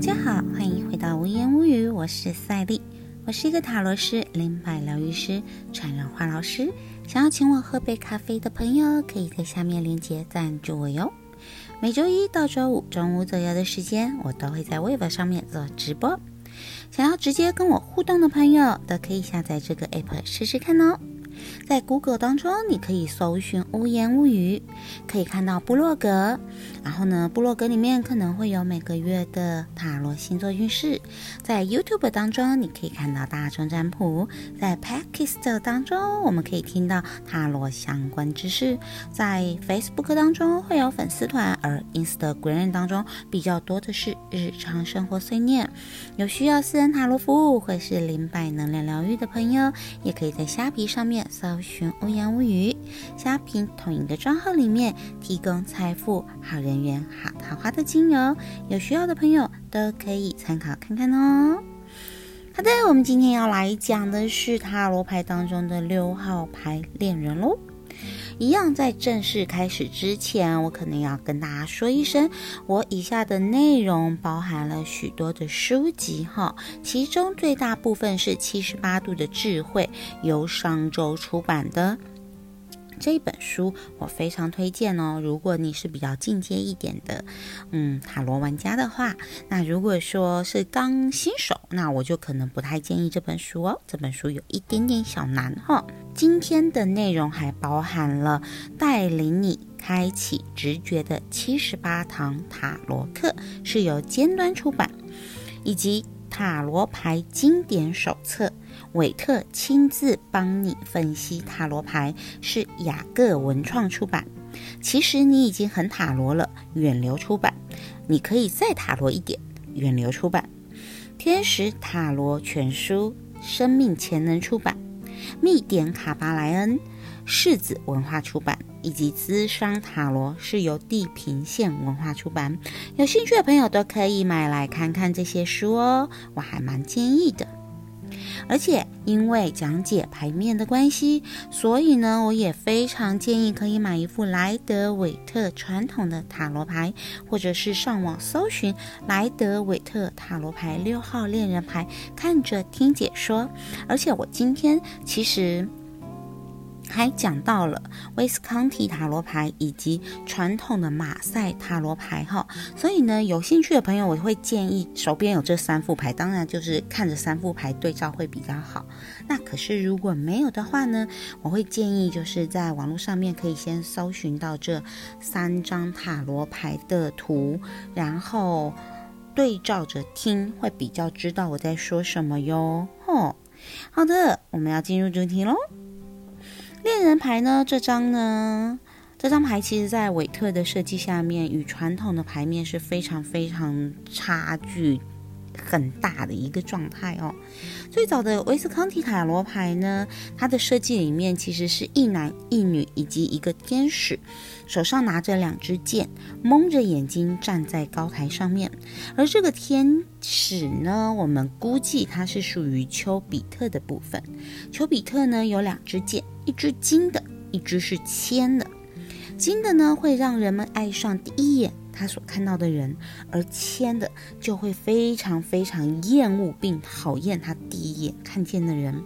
大家好，欢迎回到无言无语，我是赛丽，我是一个塔罗师、灵摆疗愈师、传人花老师。想要请我喝杯咖啡的朋友，可以在下面链接赞助我哟。每周一到周五中午左右的时间，我都会在微博上面做直播。想要直接跟我互动的朋友，都可以下载这个 App 试试看哦。在 Google 当中，你可以搜寻“无言物语”，可以看到部落格。然后呢，部落格里面可能会有每个月的塔罗星座运势。在 YouTube 当中，你可以看到大众占卜。在 p a k i s t 当中，我们可以听到塔罗相关知识。在 Facebook 当中会有粉丝团，而 Instagram 当中比较多的是日常生活碎念。有需要私人塔罗服务或是灵摆能量疗愈的朋友，也可以在虾皮上面。搜寻“欧阳无语”，虾皮同一个账号里面提供财富、好人缘、好桃花的精油，有需要的朋友都可以参考看看哦。好的，我们今天要来讲的是塔罗牌当中的六号牌恋人喽。一样，在正式开始之前，我可能要跟大家说一声，我以下的内容包含了许多的书籍哈，其中最大部分是七十八度的智慧，由商周出版的。这本书我非常推荐哦。如果你是比较进阶一点的，嗯，塔罗玩家的话，那如果说是刚新手，那我就可能不太建议这本书哦。这本书有一点点小难哈。今天的内容还包含了带领你开启直觉的七十八堂塔罗课，是由尖端出版，以及塔罗牌经典手册。韦特亲自帮你分析塔罗牌，是雅各文创出版。其实你已经很塔罗了，远流出版。你可以再塔罗一点，远流出版。天使塔罗全书，生命潜能出版。密典卡巴莱恩，世子文化出版，以及资商塔罗是由地平线文化出版。有兴趣的朋友都可以买来看看这些书哦，我还蛮建议的。而且因为讲解牌面的关系，所以呢，我也非常建议可以买一副莱德韦特传统的塔罗牌，或者是上网搜寻莱德韦特塔罗牌六号恋人牌，看着听解说。而且我今天其实。还讲到了威斯康提塔罗牌以及传统的马赛塔罗牌哈，所以呢，有兴趣的朋友，我会建议手边有这三副牌，当然就是看着三副牌对照会比较好。那可是如果没有的话呢，我会建议就是在网络上面可以先搜寻到这三张塔罗牌的图，然后对照着听，会比较知道我在说什么哟。吼，好的，我们要进入主题喽。恋人牌呢？这张呢？这张牌其实，在韦特的设计下面，与传统的牌面是非常非常差距很大的一个状态哦。最早的威斯康提塔罗牌呢，它的设计里面其实是一男一女以及一个天使，手上拿着两支剑，蒙着眼睛站在高台上面。而这个天使呢，我们估计它是属于丘比特的部分。丘比特呢，有两支箭。一只金的，一只是铅的。金的呢，会让人们爱上第一眼他所看到的人；而铅的就会非常非常厌恶并讨厌他第一眼看见的人。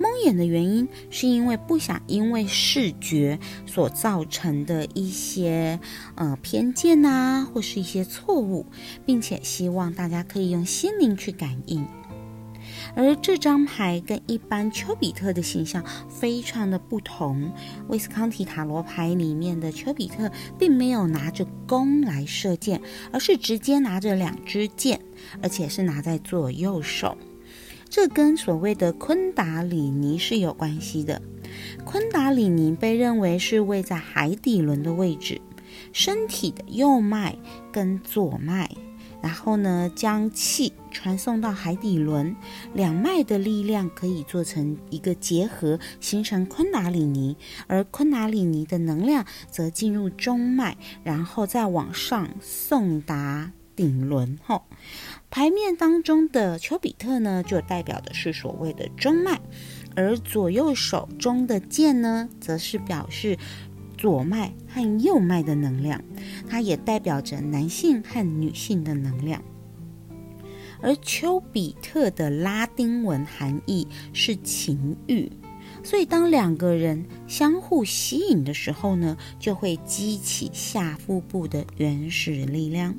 蒙眼的原因，是因为不想因为视觉所造成的一些呃偏见呐，或是一些错误，并且希望大家可以用心灵去感应。而这张牌跟一般丘比特的形象非常的不同。威斯康提塔罗牌里面的丘比特并没有拿着弓来射箭，而是直接拿着两支箭，而且是拿在左右手。这跟所谓的昆达里尼是有关系的。昆达里尼被认为是位在海底轮的位置，身体的右脉跟左脉。然后呢，将气传送到海底轮，两脉的力量可以做成一个结合，形成昆达里尼，而昆达里尼的能量则进入中脉，然后再往上送达顶轮。吼，牌面当中的丘比特呢，就代表的是所谓的中脉，而左右手中的剑呢，则是表示。左脉和右脉的能量，它也代表着男性和女性的能量。而丘比特的拉丁文含义是情欲，所以当两个人相互吸引的时候呢，就会激起下腹部的原始力量。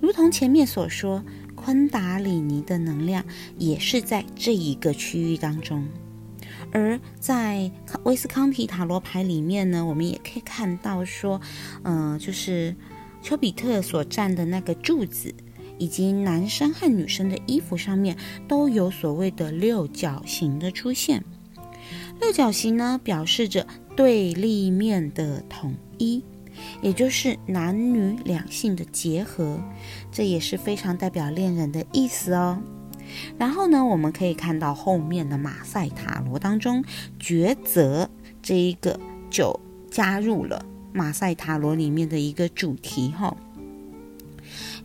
如同前面所说，昆达里尼的能量也是在这一个区域当中。而在威斯康提塔罗牌里面呢，我们也可以看到说，嗯，就是丘比特所站的那个柱子。以及男生和女生的衣服上面都有所谓的六角形的出现。六角形呢，表示着对立面的统一，也就是男女两性的结合，这也是非常代表恋人的意思哦。然后呢，我们可以看到后面的马赛塔罗当中，抉择这一个就加入了马赛塔罗里面的一个主题哈。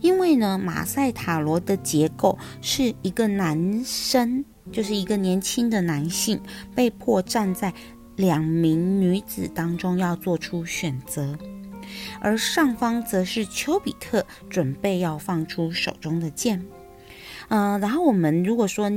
因为呢，马赛塔罗的结构是一个男生，就是一个年轻的男性，被迫站在两名女子当中要做出选择，而上方则是丘比特准备要放出手中的剑。嗯，然后我们如果说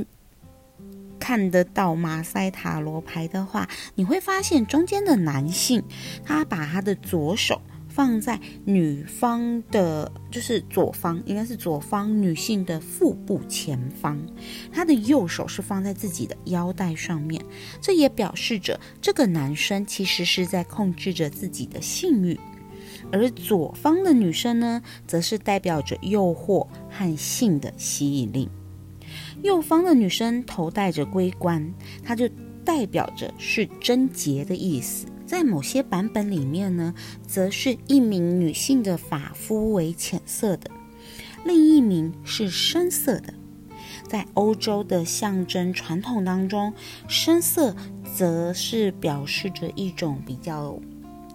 看得到马赛塔罗牌的话，你会发现中间的男性，他把他的左手。放在女方的，就是左方，应该是左方女性的腹部前方，她的右手是放在自己的腰带上面，这也表示着这个男生其实是在控制着自己的性欲，而左方的女生呢，则是代表着诱惑和性的吸引力。右方的女生头戴着龟冠，它就代表着是贞洁的意思。在某些版本里面呢，则是一名女性的发肤为浅色的，另一名是深色的。在欧洲的象征传统当中，深色则是表示着一种比较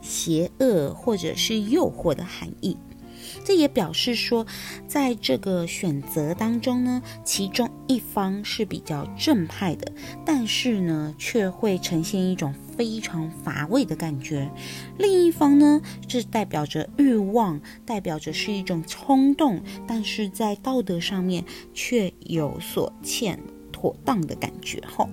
邪恶或者是诱惑的含义。这也表示说，在这个选择当中呢，其中一方是比较正派的，但是呢，却会呈现一种非常乏味的感觉；另一方呢，是代表着欲望，代表着是一种冲动，但是在道德上面却有所欠妥当的感觉。吼。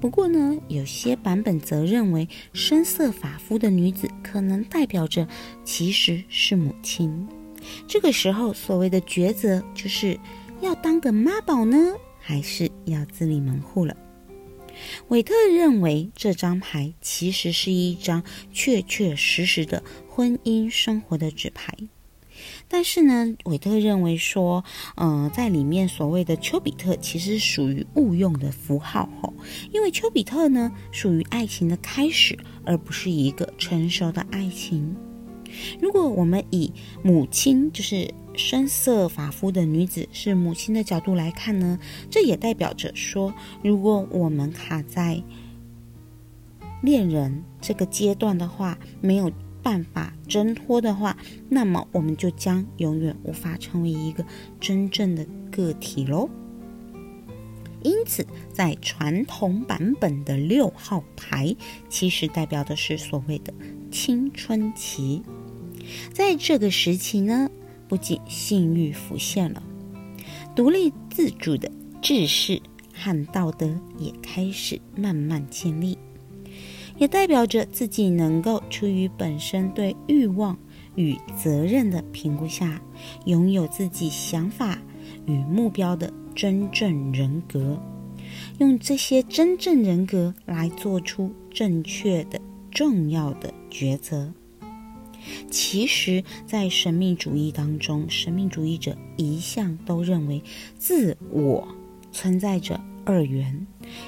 不过呢，有些版本则认为深色发肤的女子可能代表着其实是母亲。这个时候，所谓的抉择就是要当个妈宝呢，还是要自立门户了。韦特认为这张牌其实是一张确确实实的婚姻生活的纸牌。但是呢，韦特认为说，呃，在里面所谓的丘比特其实属于误用的符号吼，因为丘比特呢属于爱情的开始，而不是一个成熟的爱情。如果我们以母亲，就是深色发肤的女子是母亲的角度来看呢，这也代表着说，如果我们卡在恋人这个阶段的话，没有。办法挣脱的话，那么我们就将永远无法成为一个真正的个体喽。因此，在传统版本的六号牌，其实代表的是所谓的青春期。在这个时期呢，不仅性欲浮现了，独立自主的知识和道德也开始慢慢建立。也代表着自己能够出于本身对欲望与责任的评估下，拥有自己想法与目标的真正人格，用这些真正人格来做出正确的、重要的抉择。其实，在神秘主义当中，神秘主义者一向都认为自我存在着。二元，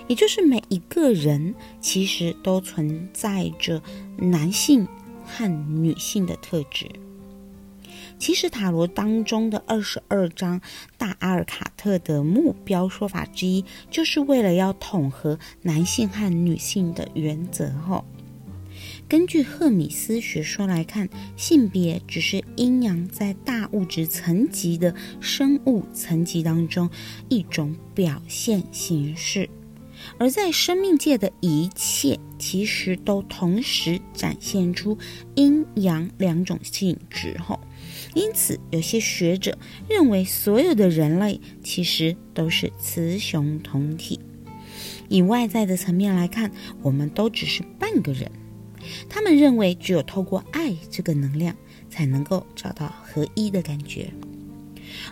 也就是每一个人其实都存在着男性和女性的特质。其实塔罗当中的二十二张大阿尔卡特的目标说法之一，就是为了要统合男性和女性的原则。吼。根据赫米斯学说来看，性别只是阴阳在大物质层级的生物层级当中一种表现形式。而在生命界的一切，其实都同时展现出阴阳两种性质。吼，因此有些学者认为，所有的人类其实都是雌雄同体。以外在的层面来看，我们都只是半个人。他们认为，只有透过爱这个能量，才能够找到合一的感觉。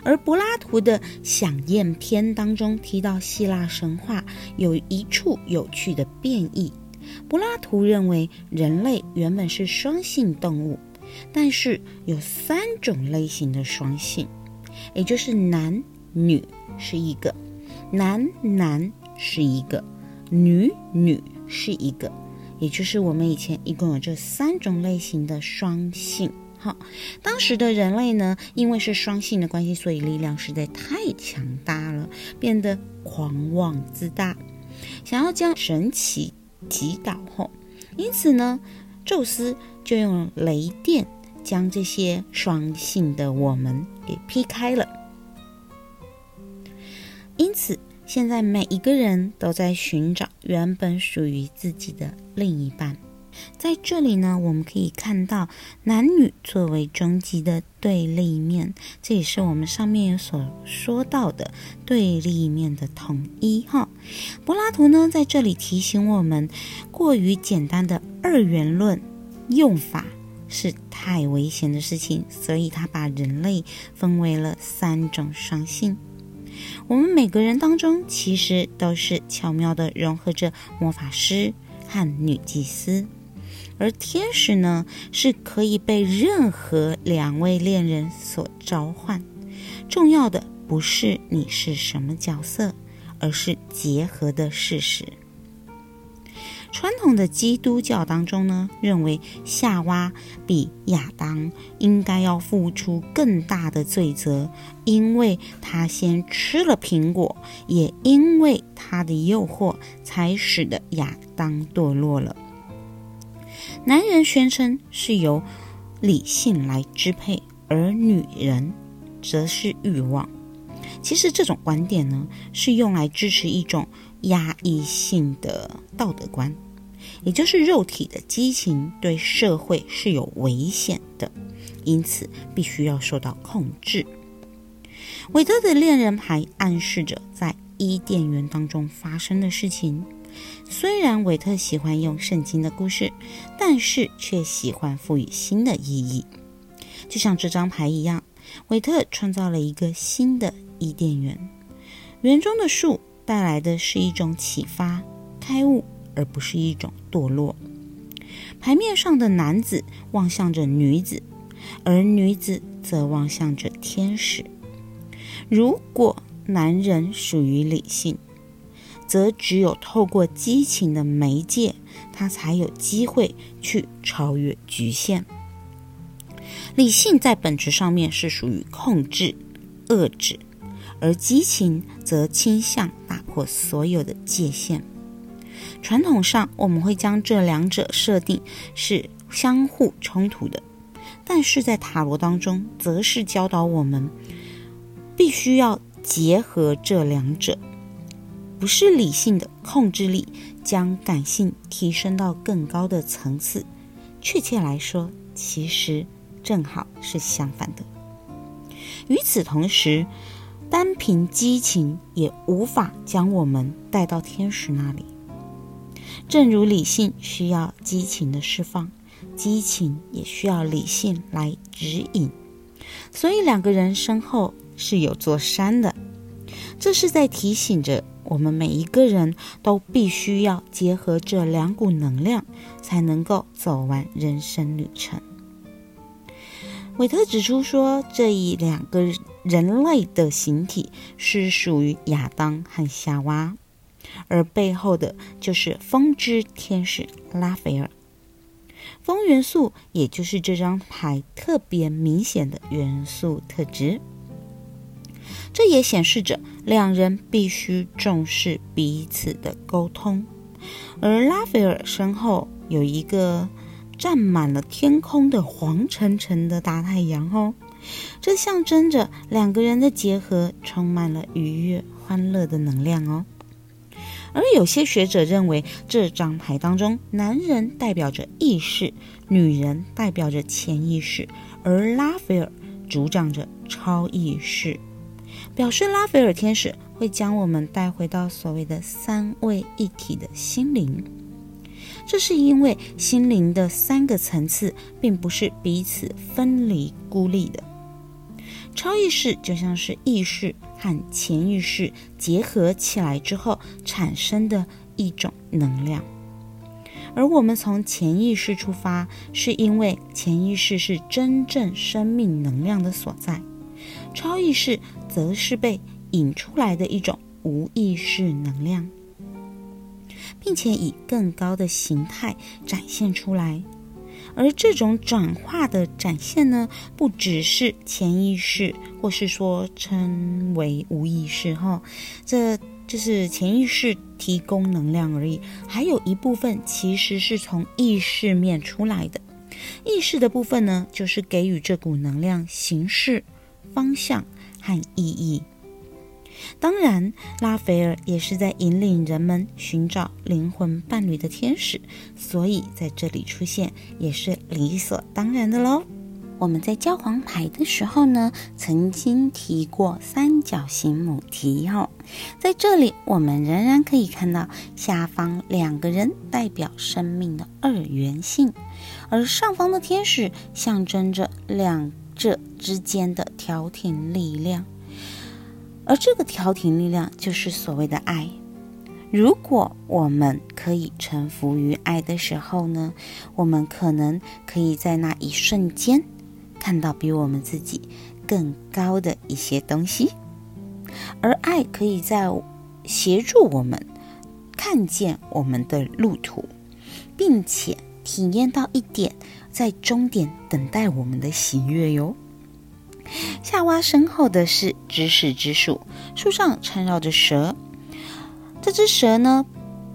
而柏拉图的《响宴篇》当中提到，希腊神话有一处有趣的变异。柏拉图认为，人类原本是双性动物，但是有三种类型的双性，也就是男女是一个，男男是一个，女女是一个，也就是我们以前一共有这三种类型的双性。好，当时的人类呢，因为是双性的关系，所以力量实在太强大了，变得狂妄自大，想要将神奇击倒后，因此呢，宙斯就用雷电将这些双性的我们给劈开了。因此，现在每一个人都在寻找原本属于自己的另一半。在这里呢，我们可以看到男女作为终极的对立面，这也是我们上面所说到的对立面的统一哈。柏拉图呢，在这里提醒我们，过于简单的二元论用法是太危险的事情，所以他把人类分为了三种双性。我们每个人当中，其实都是巧妙的融合着魔法师和女祭司。而天使呢，是可以被任何两位恋人所召唤。重要的不是你是什么角色，而是结合的事实。传统的基督教当中呢，认为夏娃比亚当应该要付出更大的罪责，因为他先吃了苹果，也因为他的诱惑，才使得亚当堕落了。男人宣称是由理性来支配，而女人则是欲望。其实这种观点呢，是用来支持一种压抑性的道德观，也就是肉体的激情对社会是有危险的，因此必须要受到控制。韦特的恋人牌暗示着在伊甸园当中发生的事情。虽然韦特喜欢用圣经的故事，但是却喜欢赋予新的意义。就像这张牌一样，韦特创造了一个新的伊甸园。园中的树带来的是一种启发、开悟，而不是一种堕落。牌面上的男子望向着女子，而女子则望向着天使。如果男人属于理性，则只有透过激情的媒介，他才有机会去超越局限。理性在本质上面是属于控制、遏制，而激情则倾向打破所有的界限。传统上，我们会将这两者设定是相互冲突的，但是在塔罗当中，则是教导我们必须要结合这两者。不是理性的控制力将感性提升到更高的层次，确切来说，其实正好是相反的。与此同时，单凭激情也无法将我们带到天使那里。正如理性需要激情的释放，激情也需要理性来指引。所以两个人身后是有座山的，这是在提醒着。我们每一个人都必须要结合这两股能量，才能够走完人生旅程。韦特指出说，这一两个人类的形体是属于亚当和夏娃，而背后的就是风之天使拉斐尔。风元素也就是这张牌特别明显的元素特质。这也显示着两人必须重视彼此的沟通，而拉斐尔身后有一个占满了天空的黄澄澄的大太阳哦，这象征着两个人的结合充满了愉悦、欢乐的能量哦。而有些学者认为，这张牌当中，男人代表着意识，女人代表着潜意识，而拉斐尔主掌着超意识，表示拉斐尔天使会将我们带回到所谓的三位一体的心灵。这是因为心灵的三个层次并不是彼此分离孤立的。超意识就像是意识和潜意识结合起来之后产生的一种能量，而我们从潜意识出发，是因为潜意识是真正生命能量的所在，超意识则是被引出来的一种无意识能量，并且以更高的形态展现出来。而这种转化的展现呢，不只是潜意识，或是说称为无意识哈，这就是潜意识提供能量而已。还有一部分其实是从意识面出来的，意识的部分呢，就是给予这股能量形式、方向和意义。当然，拉斐尔也是在引领人们寻找灵魂伴侣的天使，所以在这里出现也是理所当然的喽。我们在教皇牌的时候呢，曾经提过三角形母题哦，在这里我们仍然可以看到下方两个人代表生命的二元性，而上方的天使象征着两者之间的调停力量。而这个调停力量就是所谓的爱。如果我们可以臣服于爱的时候呢，我们可能可以在那一瞬间看到比我们自己更高的一些东西。而爱可以在协助我们看见我们的路途，并且体验到一点在终点等待我们的喜悦哟。夏娃身后的是知识之树，树上缠绕着蛇。这只蛇呢，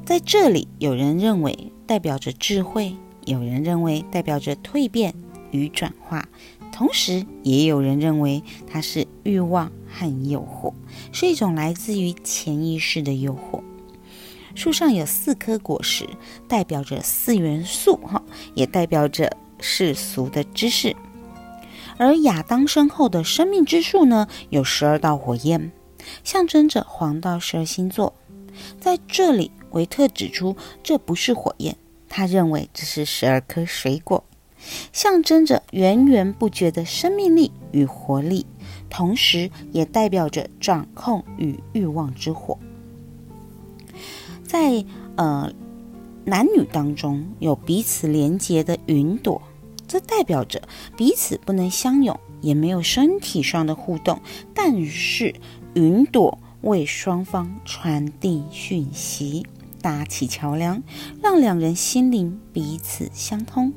在这里有人认为代表着智慧，有人认为代表着蜕变与转化，同时也有人认为它是欲望和诱惑，是一种来自于潜意识的诱惑。树上有四颗果实，代表着四元素，哈，也代表着世俗的知识。而亚当身后的生命之树呢，有十二道火焰，象征着黄道十二星座。在这里，维特指出这不是火焰，他认为这是十二颗水果，象征着源源不绝的生命力与活力，同时也代表着掌控与欲望之火。在呃男女当中，有彼此连结的云朵。这代表着彼此不能相拥，也没有身体上的互动，但是云朵为双方传递讯息，搭起桥梁，让两人心灵彼此相通，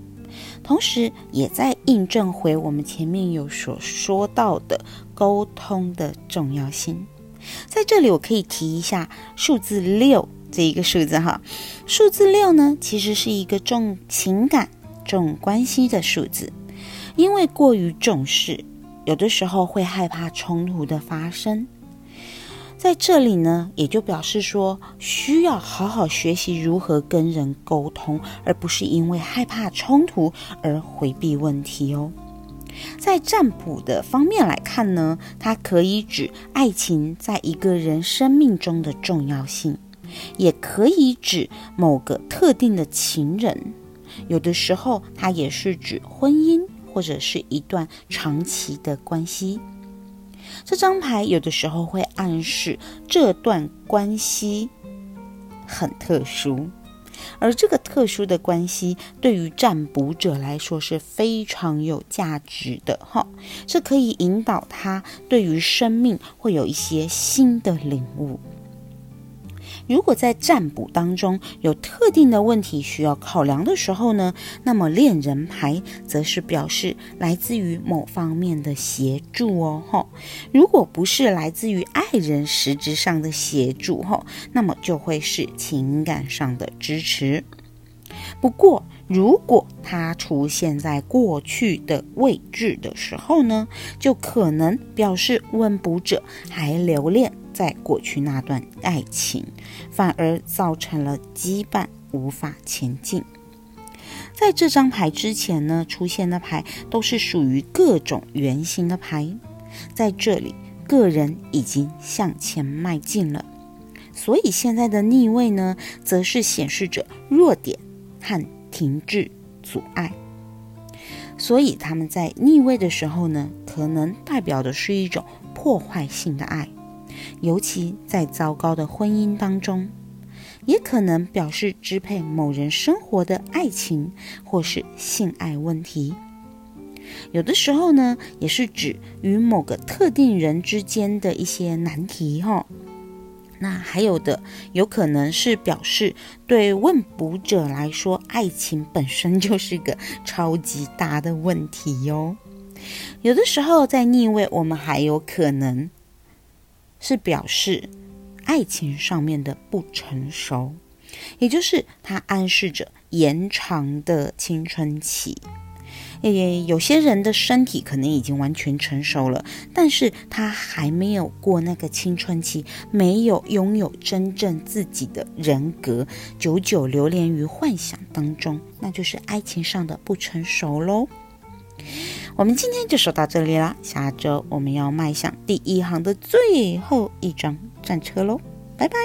同时也在印证回我们前面有所说到的沟通的重要性。在这里，我可以提一下数字六这一个数字哈，数字六呢，其实是一个重情感。重关系的数字，因为过于重视，有的时候会害怕冲突的发生。在这里呢，也就表示说，需要好好学习如何跟人沟通，而不是因为害怕冲突而回避问题哦。在占卜的方面来看呢，它可以指爱情在一个人生命中的重要性，也可以指某个特定的情人。有的时候，它也是指婚姻或者是一段长期的关系。这张牌有的时候会暗示这段关系很特殊，而这个特殊的关系对于占卜者来说是非常有价值的哈，是可以引导他对于生命会有一些新的领悟。如果在占卜当中有特定的问题需要考量的时候呢，那么恋人牌则是表示来自于某方面的协助哦，哈。如果不是来自于爱人实质上的协助，哈，那么就会是情感上的支持。不过，如果它出现在过去的位置的时候呢，就可能表示问卜者还留恋。在过去那段爱情，反而造成了羁绊，无法前进。在这张牌之前呢，出现的牌都是属于各种圆形的牌，在这里，个人已经向前迈进了，所以现在的逆位呢，则是显示着弱点和停滞、阻碍。所以他们在逆位的时候呢，可能代表的是一种破坏性的爱，尤其在糟糕的婚姻当中。也可能表示支配某人生活的爱情，或是性爱问题。有的时候呢，也是指与某个特定人之间的一些难题哈。那还有的，有可能是表示对问卜者来说，爱情本身就是个超级大的问题哟。有的时候在逆位，我们还有可能是表示。爱情上面的不成熟，也就是它暗示着延长的青春期。诶，有些人的身体可能已经完全成熟了，但是他还没有过那个青春期，没有拥有真正自己的人格，久久流连于幻想当中，那就是爱情上的不成熟喽。我们今天就说到这里啦，下周我们要迈向第一行的最后一张战车喽，拜拜。